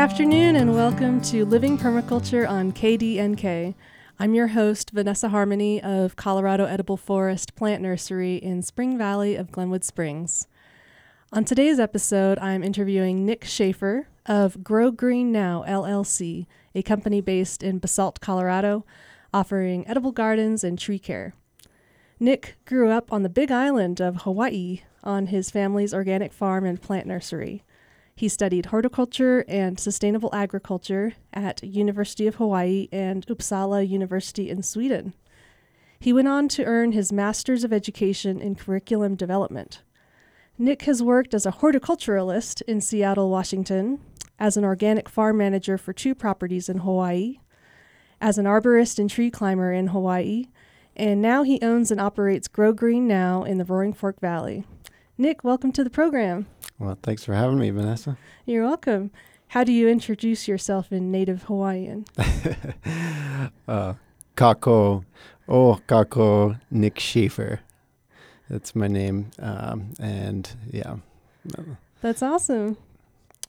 afternoon and welcome to Living Permaculture on KDNK. I'm your host, Vanessa Harmony of Colorado Edible Forest Plant Nursery in Spring Valley of Glenwood Springs. On today's episode, I'm interviewing Nick Schaffer of Grow Green Now LLC, a company based in Basalt, Colorado, offering edible gardens and tree care. Nick grew up on the big island of Hawaii on his family's organic farm and plant nursery. He studied horticulture and sustainable agriculture at University of Hawaii and Uppsala University in Sweden. He went on to earn his Master's of Education in Curriculum Development. Nick has worked as a horticulturalist in Seattle, Washington, as an organic farm manager for two properties in Hawaii, as an arborist and tree climber in Hawaii, and now he owns and operates Grow Green Now in the Roaring Fork Valley. Nick, welcome to the program. Well, thanks for having me, Vanessa. You're welcome. How do you introduce yourself in native Hawaiian? uh, kako, oh, kako Nick Schaffer. That's my name. Um, and yeah. That's awesome.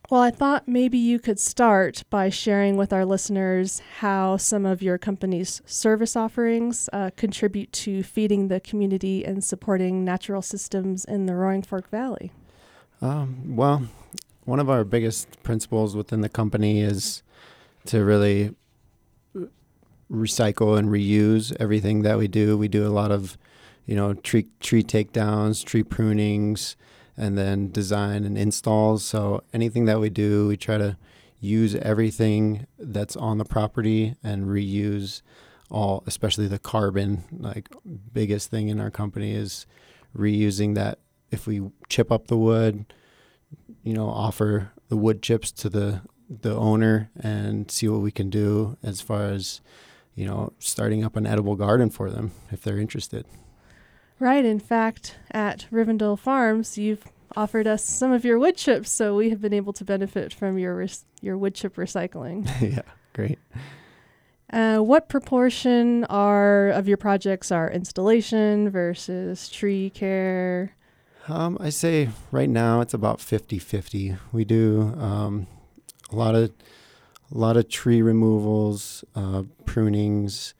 Well, I thought maybe you could start by sharing with our listeners how some of your company's service offerings uh, contribute to feeding the community and supporting natural systems in the Roaring Fork Valley. Um, well, one of our biggest principles within the company is to really recycle and reuse everything that we do. We do a lot of, you know, tree tree takedowns, tree prunings, and then design and installs. So anything that we do, we try to use everything that's on the property and reuse all, especially the carbon. Like biggest thing in our company is reusing that. If we chip up the wood, you know, offer the wood chips to the the owner and see what we can do as far as you know starting up an edible garden for them if they're interested. Right. In fact, at Rivendell Farms, you've offered us some of your wood chips, so we have been able to benefit from your res- your wood chip recycling. yeah, great. Uh, what proportion are of your projects are installation versus tree care? Um, I say right now it's about 50-50. We do um, a lot of a lot of tree removals, uh, prunings,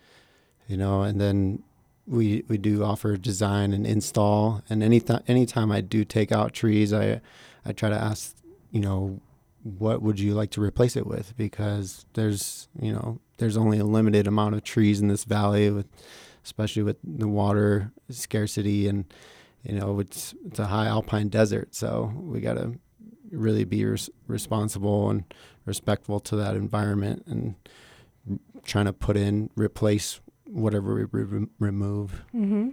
you know, and then we we do offer design and install. And any th- anytime I do take out trees, I I try to ask, you know, what would you like to replace it with? Because there's you know there's only a limited amount of trees in this valley, with especially with the water scarcity and you know it's it's a high alpine desert, so we got to really be res- responsible and respectful to that environment and trying to put in replace whatever we re- remove. Mm-hmm.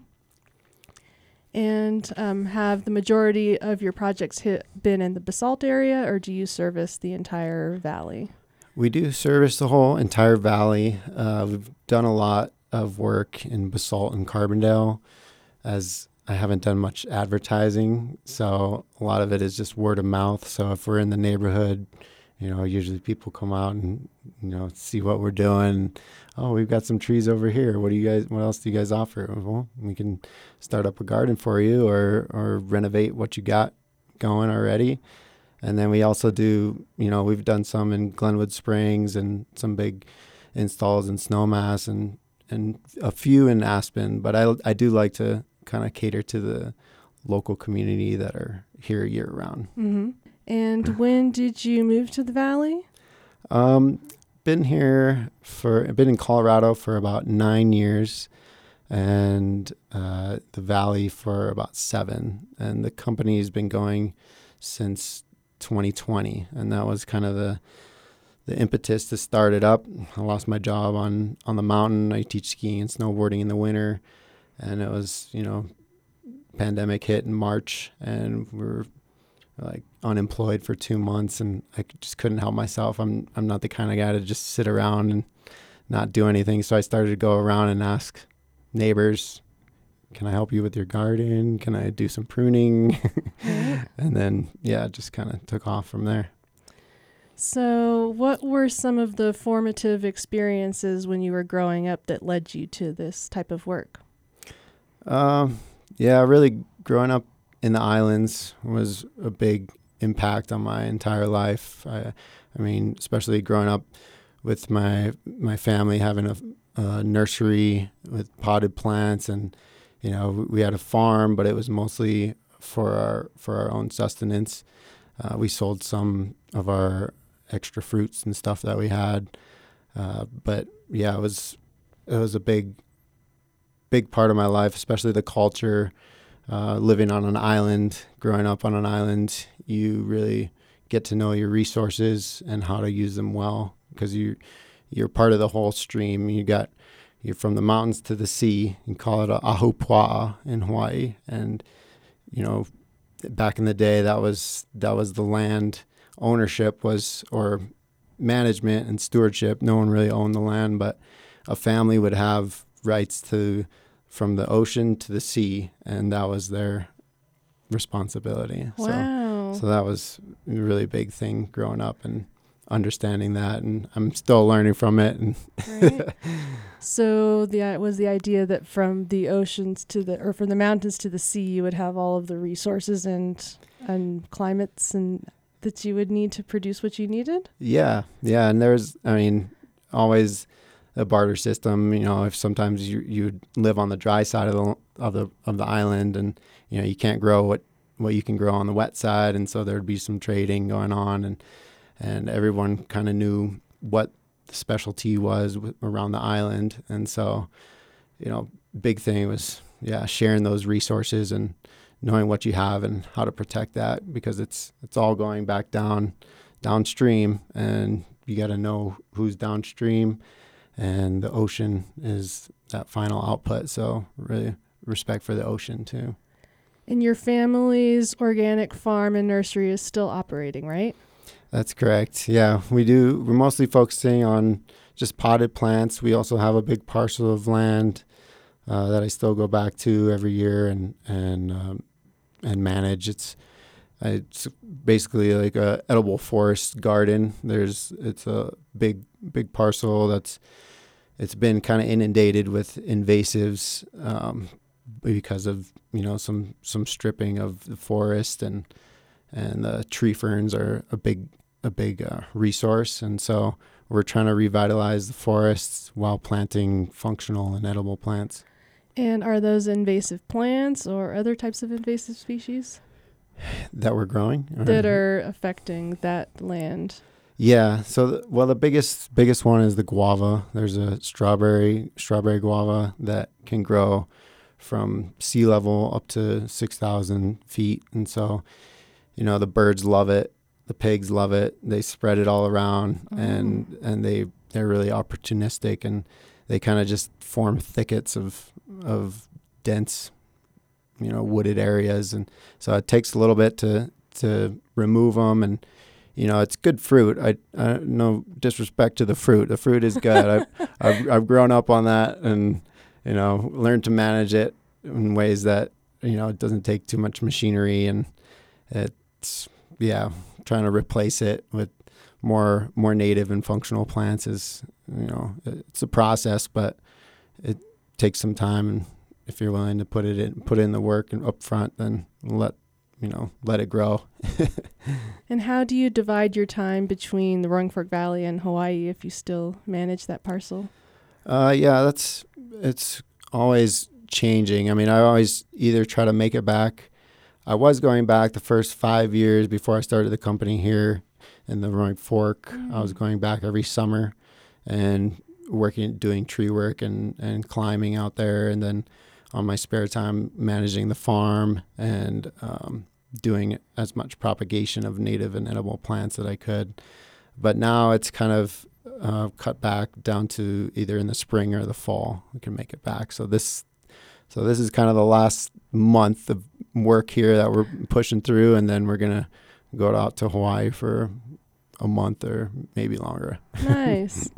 And um, have the majority of your projects hit, been in the basalt area, or do you service the entire valley? We do service the whole entire valley. Uh, we've done a lot of work in basalt and Carbondale, as I haven't done much advertising, so a lot of it is just word of mouth. So if we're in the neighborhood, you know, usually people come out and you know see what we're doing. Oh, we've got some trees over here. What do you guys? What else do you guys offer? Well, we can start up a garden for you, or or renovate what you got going already. And then we also do, you know, we've done some in Glenwood Springs and some big installs in Snowmass and and a few in Aspen. But I I do like to kind of cater to the local community that are here year round. Mm-hmm. And when did you move to the valley? Um, been here for been in Colorado for about nine years, and uh, the valley for about seven. And the company's been going since 2020, and that was kind of the the impetus to start it up. I lost my job on on the mountain. I teach skiing and snowboarding in the winter, and it was you know pandemic hit in March, and we are like unemployed for two months, and I just couldn't help myself. I'm I'm not the kind of guy to just sit around and not do anything. So I started to go around and ask neighbors, "Can I help you with your garden? Can I do some pruning?" and then yeah, it just kind of took off from there. So, what were some of the formative experiences when you were growing up that led you to this type of work? Um, yeah, really growing up in the islands was a big impact on my entire life. I, I mean, especially growing up with my my family having a, a nursery with potted plants, and you know, we had a farm, but it was mostly for our for our own sustenance. Uh, we sold some of our extra fruits and stuff that we had, uh, but yeah, it was it was a big big part of my life, especially the culture. Uh, living on an island, growing up on an island, you really get to know your resources and how to use them well because you you're part of the whole stream. You got you're from the mountains to the sea. You call it a ahupua'a in Hawaii, and you know back in the day that was that was the land ownership was or management and stewardship. No one really owned the land, but a family would have rights to from the ocean to the sea, and that was their responsibility. Wow. So, so that was a really big thing growing up and understanding that, and I'm still learning from it. And Right. so the i- was the idea that from the oceans to the or from the mountains to the sea, you would have all of the resources and and climates and that you would need to produce what you needed. yeah, yeah, and there's, I mean, always a barter system. You know, if sometimes you you live on the dry side of the of the of the island, and you know you can't grow what what you can grow on the wet side, and so there'd be some trading going on, and and everyone kind of knew what the specialty was w- around the island, and so you know, big thing was yeah sharing those resources and knowing what you have and how to protect that because it's it's all going back down downstream. And you got to know who's downstream and the ocean is that final output so really respect for the ocean too And your family's organic farm and nursery is still operating, right? that's correct yeah we do we're mostly focusing on just potted plants we also have a big parcel of land uh, that I still go back to every year and and um, and manage. It's it's basically like a edible forest garden. There's it's a big big parcel that's it's been kind of inundated with invasives um, because of you know some some stripping of the forest and and the tree ferns are a big a big uh, resource and so we're trying to revitalize the forests while planting functional and edible plants. And are those invasive plants or other types of invasive species that we're growing that are affecting that land? Yeah so the, well the biggest biggest one is the guava. There's a strawberry strawberry guava that can grow from sea level up to 6000 feet. And so you know the birds love it. The pigs love it. They spread it all around and oh. and they they're really opportunistic and they kind of just form thickets of of dense you know wooded areas. And so it takes a little bit to to remove them and you know it's good fruit. I, I no disrespect to the fruit. The fruit is good. I've, I've i've grown up on that and you know learned to manage it in ways that you know it doesn't take too much machinery and it's yeah trying to replace it with more more native and functional plants is you know it's a process but it takes some time. And if you're willing to put it in put in the work and up front then let you know let it grow. And how do you divide your time between the Roaring Fork Valley and Hawaii if you still manage that parcel? uh yeah that's it's always changing. I mean i always either try to make it back. I was going back the first five years before i started the company here in the roaring fork. I was going back every summer and working doing tree work and and climbing out there. And then on my spare time managing the farm and um, doing as much propagation of native and edible plants that I could. But now it's kind of uh, cut back down to either in the spring or the fall we can make it back. So this so this is kind of the last month of work here that we're pushing through, and then we're gonna go out to Hawaii for a month or maybe longer. nice.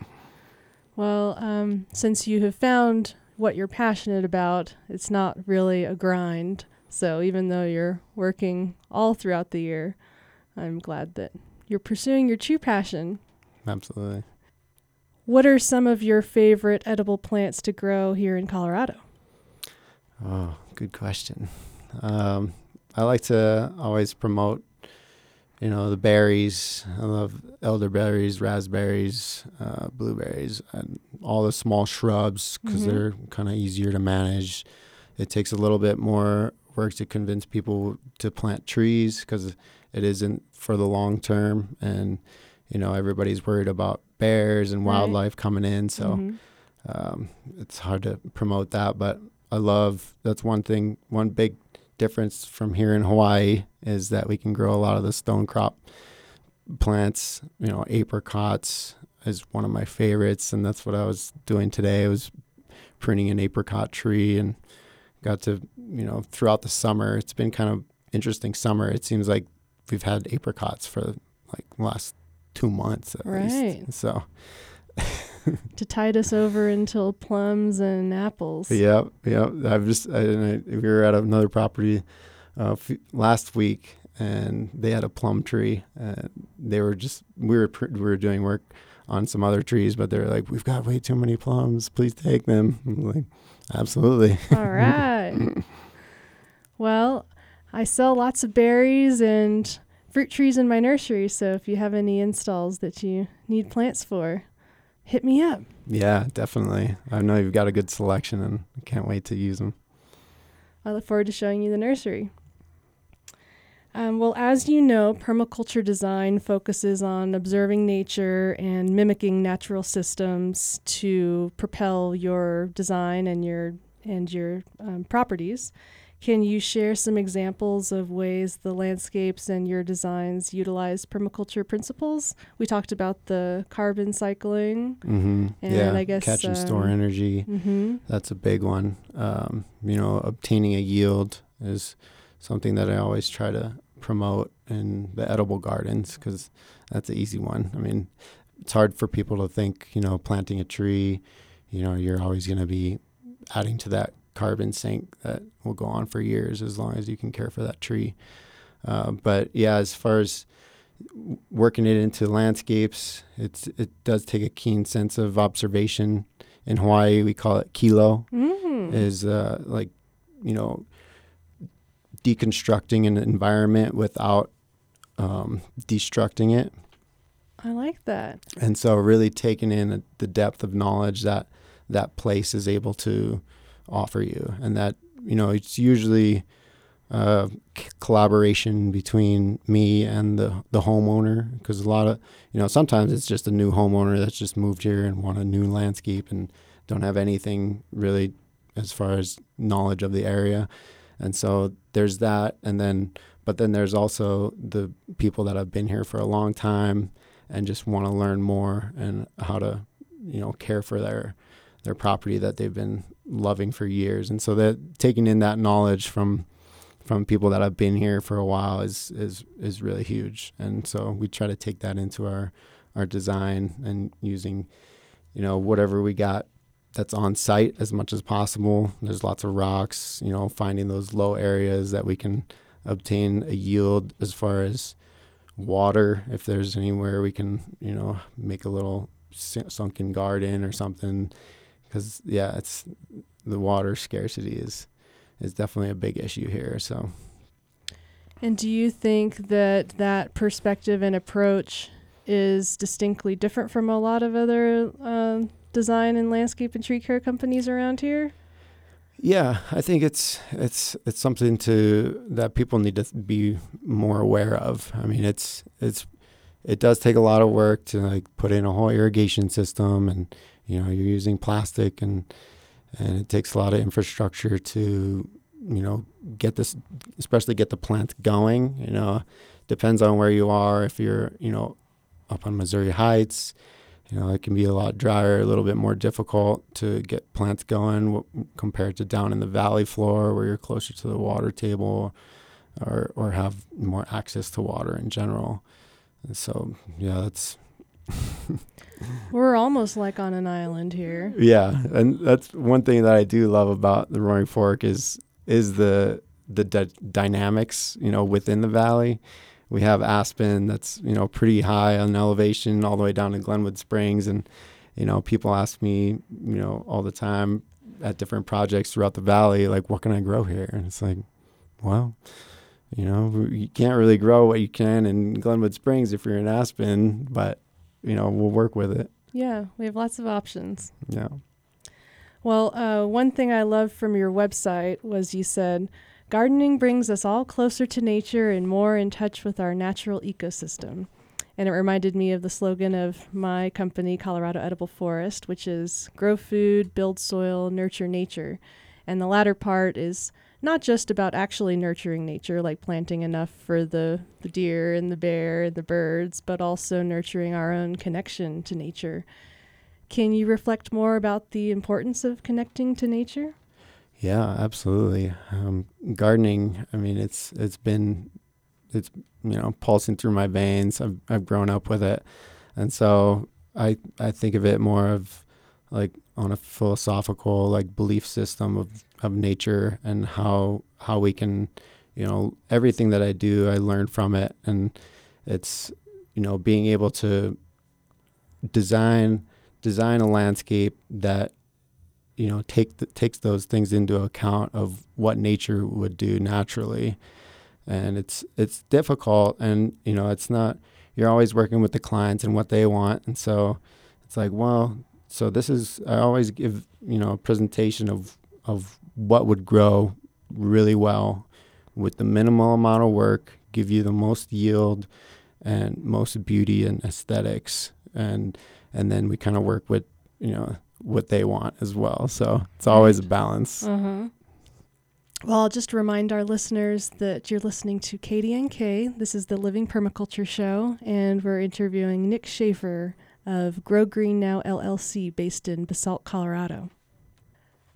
Well, um, since you have found what you're passionate about, it's not really a grind. So even though you're working all throughout the year, I'm glad that you're pursuing your true passion. Absolutely. What are some of your favorite edible plants to grow here in Colorado? Oh, good question. Um, I like to always promote you know the berries. I love elderberries, raspberries, uh, blueberries, and all the small shrubs because Mhm. they're kind of easier to manage. It takes a little bit more work to convince people to plant trees because it isn't for the long term, and you know everybody's worried about bears and Right. wildlife coming in, so Mhm. um, it's hard to promote that. But I love that's one thing. One big difference from here in Hawaii is that we can grow a lot of the stone crop plants. You know, apricots is one of my favorites, and that's what I was doing today. I was pruning an apricot tree and got to you know throughout the summer. It's been kind of interesting summer. It seems like we've had apricots for like last two months at Right. least. So To tide us over until plums and apples. Yep, yep. I've just I, I, we were at another property uh, f- last week, and they had a plum tree, and they were just we were pr- we were doing work on some other trees, but they're like, "We've got way too many plums. Please take them." I'm like, "Absolutely." All right. well, I sell lots of berries and fruit trees in my nursery, so if you have any installs that you need plants for, hit me up. Yeah, definitely. I know you've got a good selection, and I can't wait to use them. I look forward to showing you the nursery. Um, well, as you know, permaculture design focuses on observing nature and mimicking natural systems to propel your design and your and your um, properties. Can you share some examples of ways the landscapes and your designs utilize permaculture principles? We talked about the carbon cycling. Mm-hmm. And yeah, I guess, catch and store um, energy. Mm-hmm. That's a big one. Um, you know, obtaining a yield is something that I always try to promote in the edible gardens because that's an easy one. I mean, it's hard for people to think, you know, planting a tree, you know, you're always going to be adding to that carbon sink that will go on for years as long as you can care for that tree. Uh, but yeah, as far as working it into landscapes, it's it does take a keen sense of observation. In Hawaii, we call it kilo. Mm-hmm. Is uh, like you know deconstructing an environment without um, destructing it. I like that. And so, really taking in the depth of knowledge that that place is able to offer you, and that you know it's usually uh, collaboration between me and the the homeowner, because a lot of you know sometimes it's just a new homeowner that's just moved here and want a new landscape and don't have anything really as far as knowledge of the area, and so there's that, and then but then there's also the people that have been here for a long time and just want to learn more and how to you know care for their their property that they've been loving for years. And so that taking in that knowledge from from people that have been here for a while is is is really huge. And so we try to take that into our our design and using you know whatever we got that's on site as much as possible. There's lots of rocks you know finding those low areas that we can obtain a yield as far as water. If there's anywhere we can you know make a little sunken garden or something because yeah it's the water scarcity is is definitely a big issue here so And do you think that that perspective and approach is distinctly different from a lot of other um, design and landscape and tree care companies around here? yeah i think it's it's it's something to that people need to be more aware of i mean it's it's it does take a lot of work to like put in a whole irrigation system and you know you're using plastic and and it takes a lot of infrastructure to you know get this especially get the plant going you know. Depends on where you are. If you're you know up on missouri heights you know it can be a lot drier a little bit more difficult to get plants going compared to down in the valley floor where you're closer to the water table or or have more access to water in general and so yeah that's We're almost like on an island here. Yeah, and that's one thing that I do love about the Roaring Fork is is the the dy- dynamics, you know, within the valley. We have Aspen that's you know pretty high on elevation, all the way down to Glenwood Springs, and you know people ask me, you know, all the time at different projects throughout the valley, like, what can I grow here? And it's like, well, you know, you can't really grow what you can in Glenwood Springs if you're in Aspen, but you know, we'll work with it. Yeah, we have lots of options. Yeah. Well, uh, one thing I loved from your website was you said, gardening brings us all closer to nature and more in touch with our natural ecosystem. And it reminded me of the slogan of my company, Colorado Edible Forest, which is grow food, build soil, nurture nature. And the latter part is not just about actually nurturing nature, like planting enough for the, the deer and the bear and the birds, but also nurturing our own connection to nature. Can you reflect more about the importance of connecting to nature? Yeah, absolutely. Um, gardening, I mean, it's it's been it's you know pulsing through my veins. I've I've grown up with it, and so I I think of it more of like on a philosophical like belief system of of nature and how how we can you know everything that I do I learn from it. And it's you know being able to design design a landscape that you know take the, takes those things into account of what nature would do naturally. And it's it's difficult and you know it's not you're always working with the clients and what they want. And so it's like well so this is I always give you know a presentation of of what would grow really well with the minimal amount of work give you the most yield and most beauty and aesthetics and and then we kind of work with you know what they want as well so it's always a balance uh-huh. Well, I'll just remind our listeners that you're listening to KDNK. This is the Living Permaculture Show, and we're interviewing Nick Schaffer of Grow Green Now LLC based in Basalt, Colorado.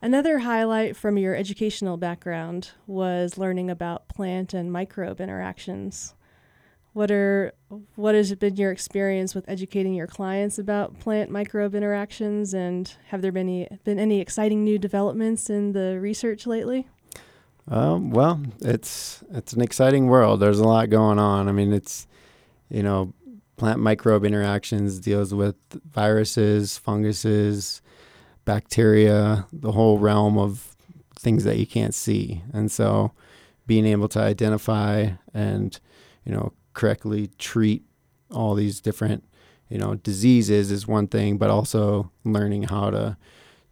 Another highlight from your educational background was learning about plant and microbe interactions. What are what has been your experience with educating your clients about plant microbe interactions and have there been any been any exciting new developments in the research lately? Um, well, it's it's an exciting world. There's a lot going on. I mean, it's you know, plant microbe interactions deals with viruses, funguses, bacteria, the whole realm of things that you can't see. And so, being able to identify and you know correctly treat all these different you know diseases is one thing, but also learning how to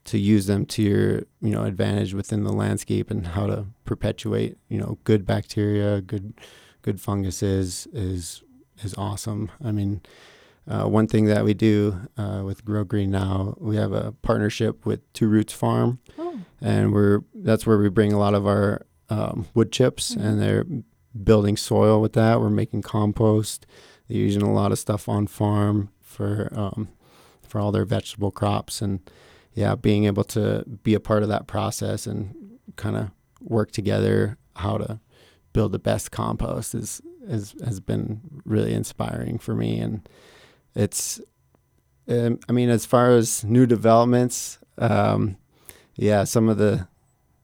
to use them to your you know advantage within the landscape and how to perpetuate you know good bacteria good good funguses is is awesome i mean uh, one thing that we do uh, with grow green now we have a partnership with two roots farm oh. and we're that's where we bring a lot of our um, wood chips mm-hmm. and they're building soil with that we're making compost they're using a lot of stuff on farm for um, for all their vegetable crops and yeah, being able to be a part of that process and kind of work together how to build the best compost is, is has been really inspiring for me and it's um, I mean as far as new developments um, yeah some of the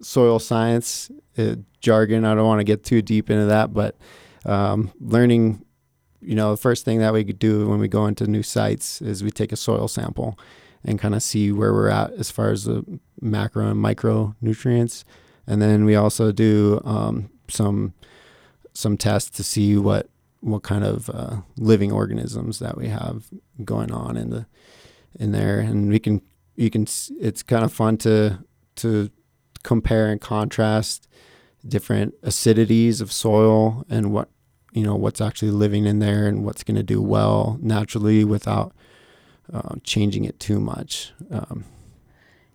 soil science uh, jargon I don't want to get too deep into that but um, learning you know the first thing that we could do when we go into new sites is we take a soil sample and kind of see where we're at as far as the macro and micro nutrients. And then we also do um, some some tests to see what what kind of uh, living organisms that we have going on in the in there, and we can you can it's kind of fun to to compare and contrast different acidities of soil and what you know what's actually living in there and what's going to do well naturally without uh, changing it too much. Um,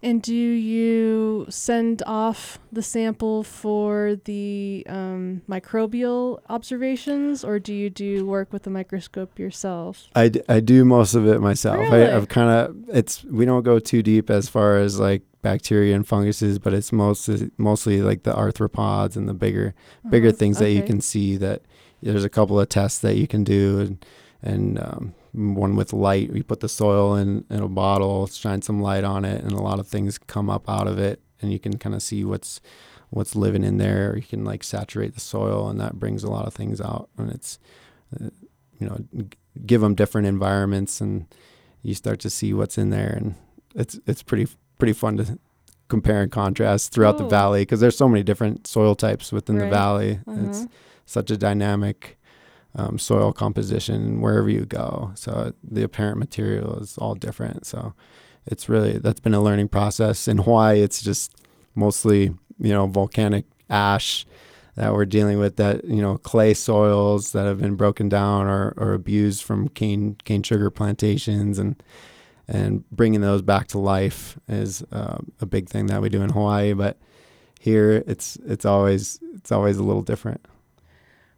and do you send off the sample for the um, microbial observations, or do you do work with the microscope yourself? I, d- I do most of it myself. Really? I, I've kind of it's we don't go too deep as far as like bacteria and funguses, but it's mostly mostly like the arthropods and the bigger bigger uh-huh. things okay. that you can see. That there's a couple of tests that you can do and and um, one with light. We put the soil in, in a bottle, shine some light on it, and a lot of things come up out of it, and you can kind of see what's what's living in there. You can like saturate the soil, and that brings a lot of things out. And it's uh, you know give them different environments, and you start to see what's in there, and it's it's pretty pretty fun to compare and contrast throughout the valley because there's so many different soil types within right. the valley. Uh-huh. It's such a dynamic um, soil composition wherever you go. So the apparent material is all different. So it's really that's been a learning process. In Hawaii, it's just mostly you know volcanic ash that we're dealing with. That you know clay soils that have been broken down or, or abused from cane cane sugar plantations and and bringing those back to life is uh, a big thing that we do in Hawaii. But here, it's it's always it's always a little different.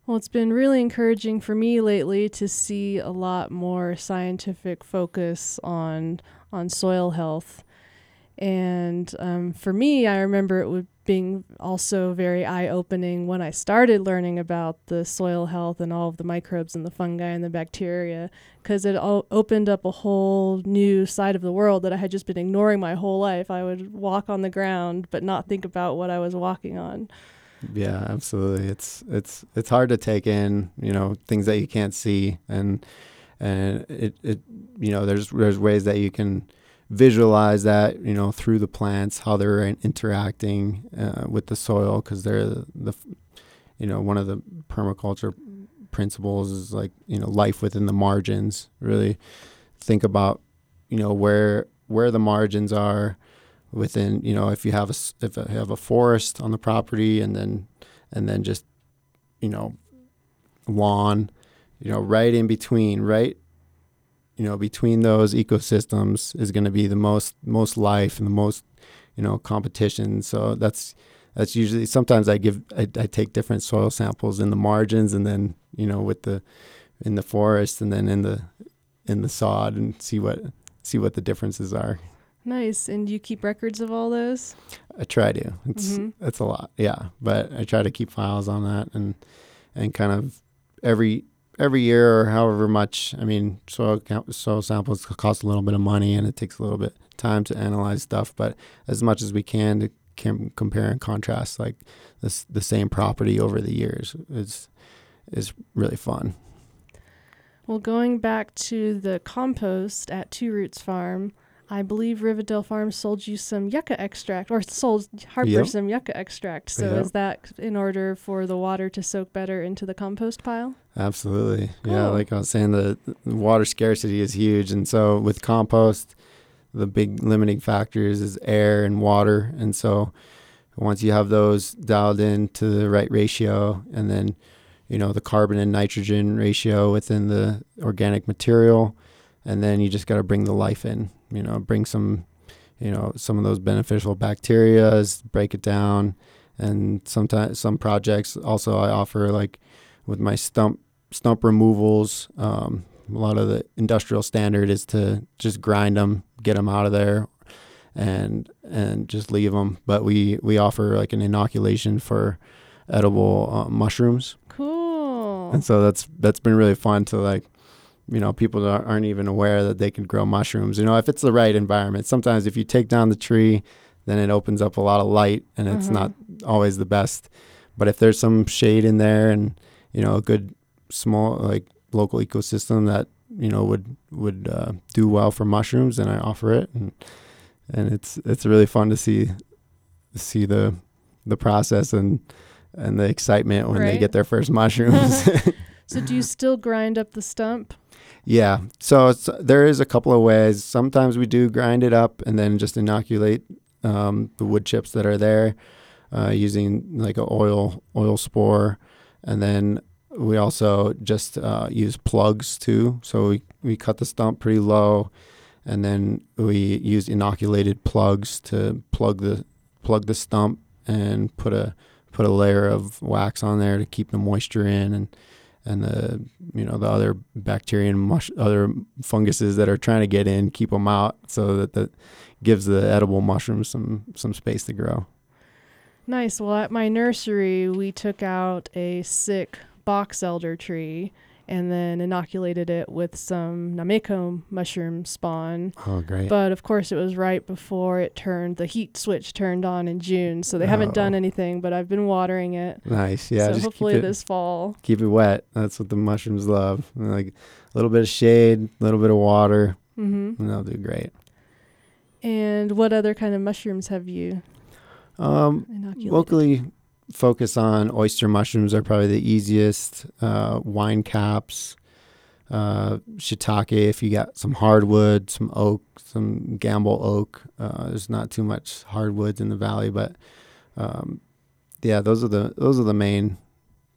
Well, it's been really encouraging for me lately to see a lot more scientific focus on on soil health. And um, for me, I remember it would being also very eye opening when I started learning about the soil health and all of the microbes and the fungi and the bacteria, because it all opened up a whole new side of the world that I had just been ignoring my whole life. I would walk on the ground but not think about what I was walking on. Yeah, absolutely. It's it's it's hard to take in, you know, things that you can't see, and and it it you know there's there's ways that you can visualize that you know through the plants how they're interacting uh, with the soil because they're the, the you know one of the permaculture principles is like you know life within the margins really think about you know where where the margins are within you know if you have a if you have a forest on the property and then and then just you know lawn you know right in between right you know between those ecosystems is going to be the most most life and the most you know competition. So that's that's usually sometimes i give I, I, take different soil samples in the margins and then you know with the in the forest and then in the in the sod and see what see what the differences are nice and you keep records of all those i try to it's mm-hmm. it's a lot yeah but i try to keep files on that and and kind of every every year or however much. I mean, soil soil samples cost a little bit of money, and it takes a little bit time to analyze stuff. But as much as we can to can compare and contrast, like this the same property over the years, is is really fun. Well, going back to the compost at Two Roots Farm, I believe Rivendell Farms sold you some yucca extract, or sold Harper yep. some yucca extract. So yep. is that in order for the water to soak better into the compost pile? Absolutely. Cool. Yeah, like I was saying, the, the water scarcity is huge, and so with compost, the big limiting factors is air and water, and so once you have those dialed in to the right ratio, and then you know the carbon and nitrogen ratio within the organic material and then you just got to bring the life in you know bring some you know some of those beneficial bacteria break it down. And sometimes some projects also i offer like with my stump stump removals um, a lot of the industrial standard is to just grind them get them out of there and and just leave them but we we offer like an inoculation for edible uh, mushrooms. Cool. And so that's that's been really fun to like you know people aren't even aware that they can grow mushrooms. You know if it's the right environment sometimes if you take down the tree then it opens up a lot of light and it's mm-hmm. not always the best. But if there's some shade in there and you know a good small like local ecosystem that you know would would uh, do well for mushrooms then i offer it. And and it's it's really fun to see see the the process and and the excitement when right. they get their first mushrooms. So do you still grind up the stump yeah. So there is a couple of ways. Sometimes we do grind it up and then just inoculate um, the wood chips that are there uh, using like an oil oil spore, and then we also just uh, use plugs too. So we we cut the stump pretty low, and then we use inoculated plugs to plug the plug the stump and put a put a layer of wax on there to keep the moisture in and and the you know the other bacteria and mush, other funguses that are trying to get in, keep them out, so that that gives the edible mushrooms some some space to grow. Nice. Well, at my nursery, we took out a sick box elder tree and then inoculated it with some nameko mushroom spawn. Oh, great. But of course, it was right before it turned, the heat switch turned on in June. So they oh. haven't done oh. anything, but I've been watering it. Nice. Yeah. So hopefully it, this fall. Keep it wet. That's what the mushrooms love. Like a little bit of shade, a little bit of water, mm-hmm. and they'll do great. And what other kind of mushrooms have you um, locally focus on oyster mushrooms are probably the easiest. Uh, wine caps, uh, shiitake. If you got some hardwood, some oak, some Gambel oak. Uh, there's not too much hardwoods in the valley, but um, yeah, those are the those are the main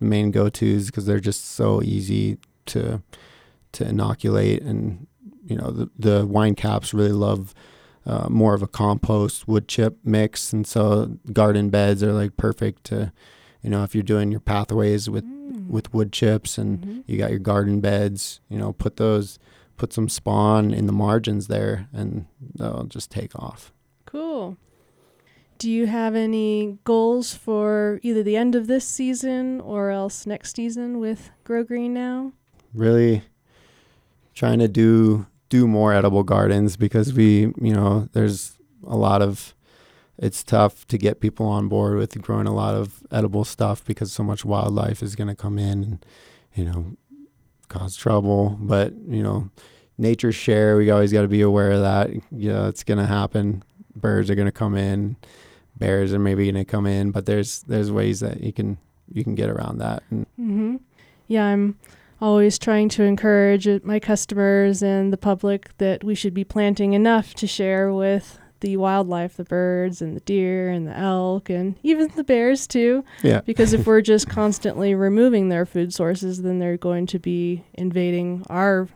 main go tos because they're just so easy to to inoculate, and you know the the wine caps really love. Uh, more of a compost wood chip mix, and so garden beds are like perfect to, you know, if you're doing your pathways with Mm. with wood chips and Mhm. you got your garden beds, you know, put those, put some spawn in the margins there and they'll just take off. Cool. Do you have any goals for either the end of this season or else next season with Grow Green now? Really trying to do, do more edible gardens because we, you know, there's a lot of, it's tough to get people on board with growing a lot of edible stuff because so much wildlife is going to come in and, you know, cause trouble. But, you know, nature's share, we always got to be aware of that. You know, it's going to happen. Birds are going to come in, bears are maybe going to come in, but there's, there's ways that you can, you can get around that. And Mm-hmm. Yeah, I'm always trying to encourage my customers and the public that we should be planting enough to share with the wildlife, the birds and the deer and the elk and even the bears too. yeah, Because if we're just constantly removing their food sources, then they're going to be invading our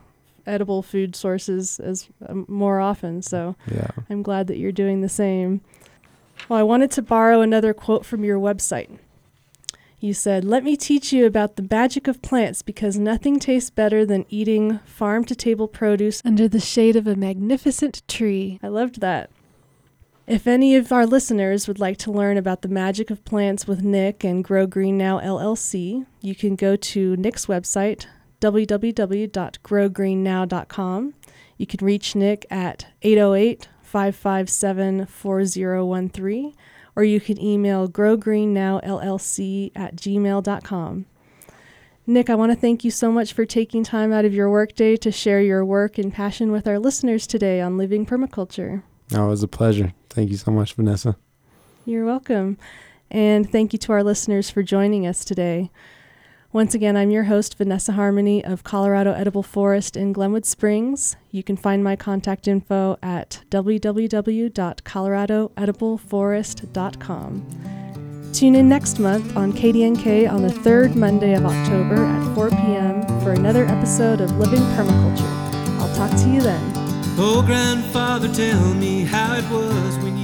edible food sources as um, more often. So yeah. I'm glad that you're doing the same. Well, I wanted to borrow another quote from your website. You said, Let me teach you about the magic of plants because nothing tastes better than eating farm to table produce under the shade of a magnificent tree. I loved that. If any of our listeners would like to learn about the magic of plants with Nick and Grow Green Now LLC, you can go to Nick's website, www.growgreennow.com. You can reach Nick at 808 557 4013, or you can email growgreennowllc at gmail.com. Nick, I want to thank you so much for taking time out of your workday to share your work and passion with our listeners today on Living Permaculture. No, it was a pleasure. Thank you so much, Vanessa. You're welcome. And thank you to our listeners for joining us today. Once again, I'm your host, Vanessa Harmony of Colorado Edible Forest in Glenwood Springs. You can find my contact info at www.coloradoedibleforest.com. Tune in next month on KDNK on the third Monday of October at 4 p.m. for another episode of Living Permaculture. I'll talk to you then. Oh, grandfather, tell me how it was when you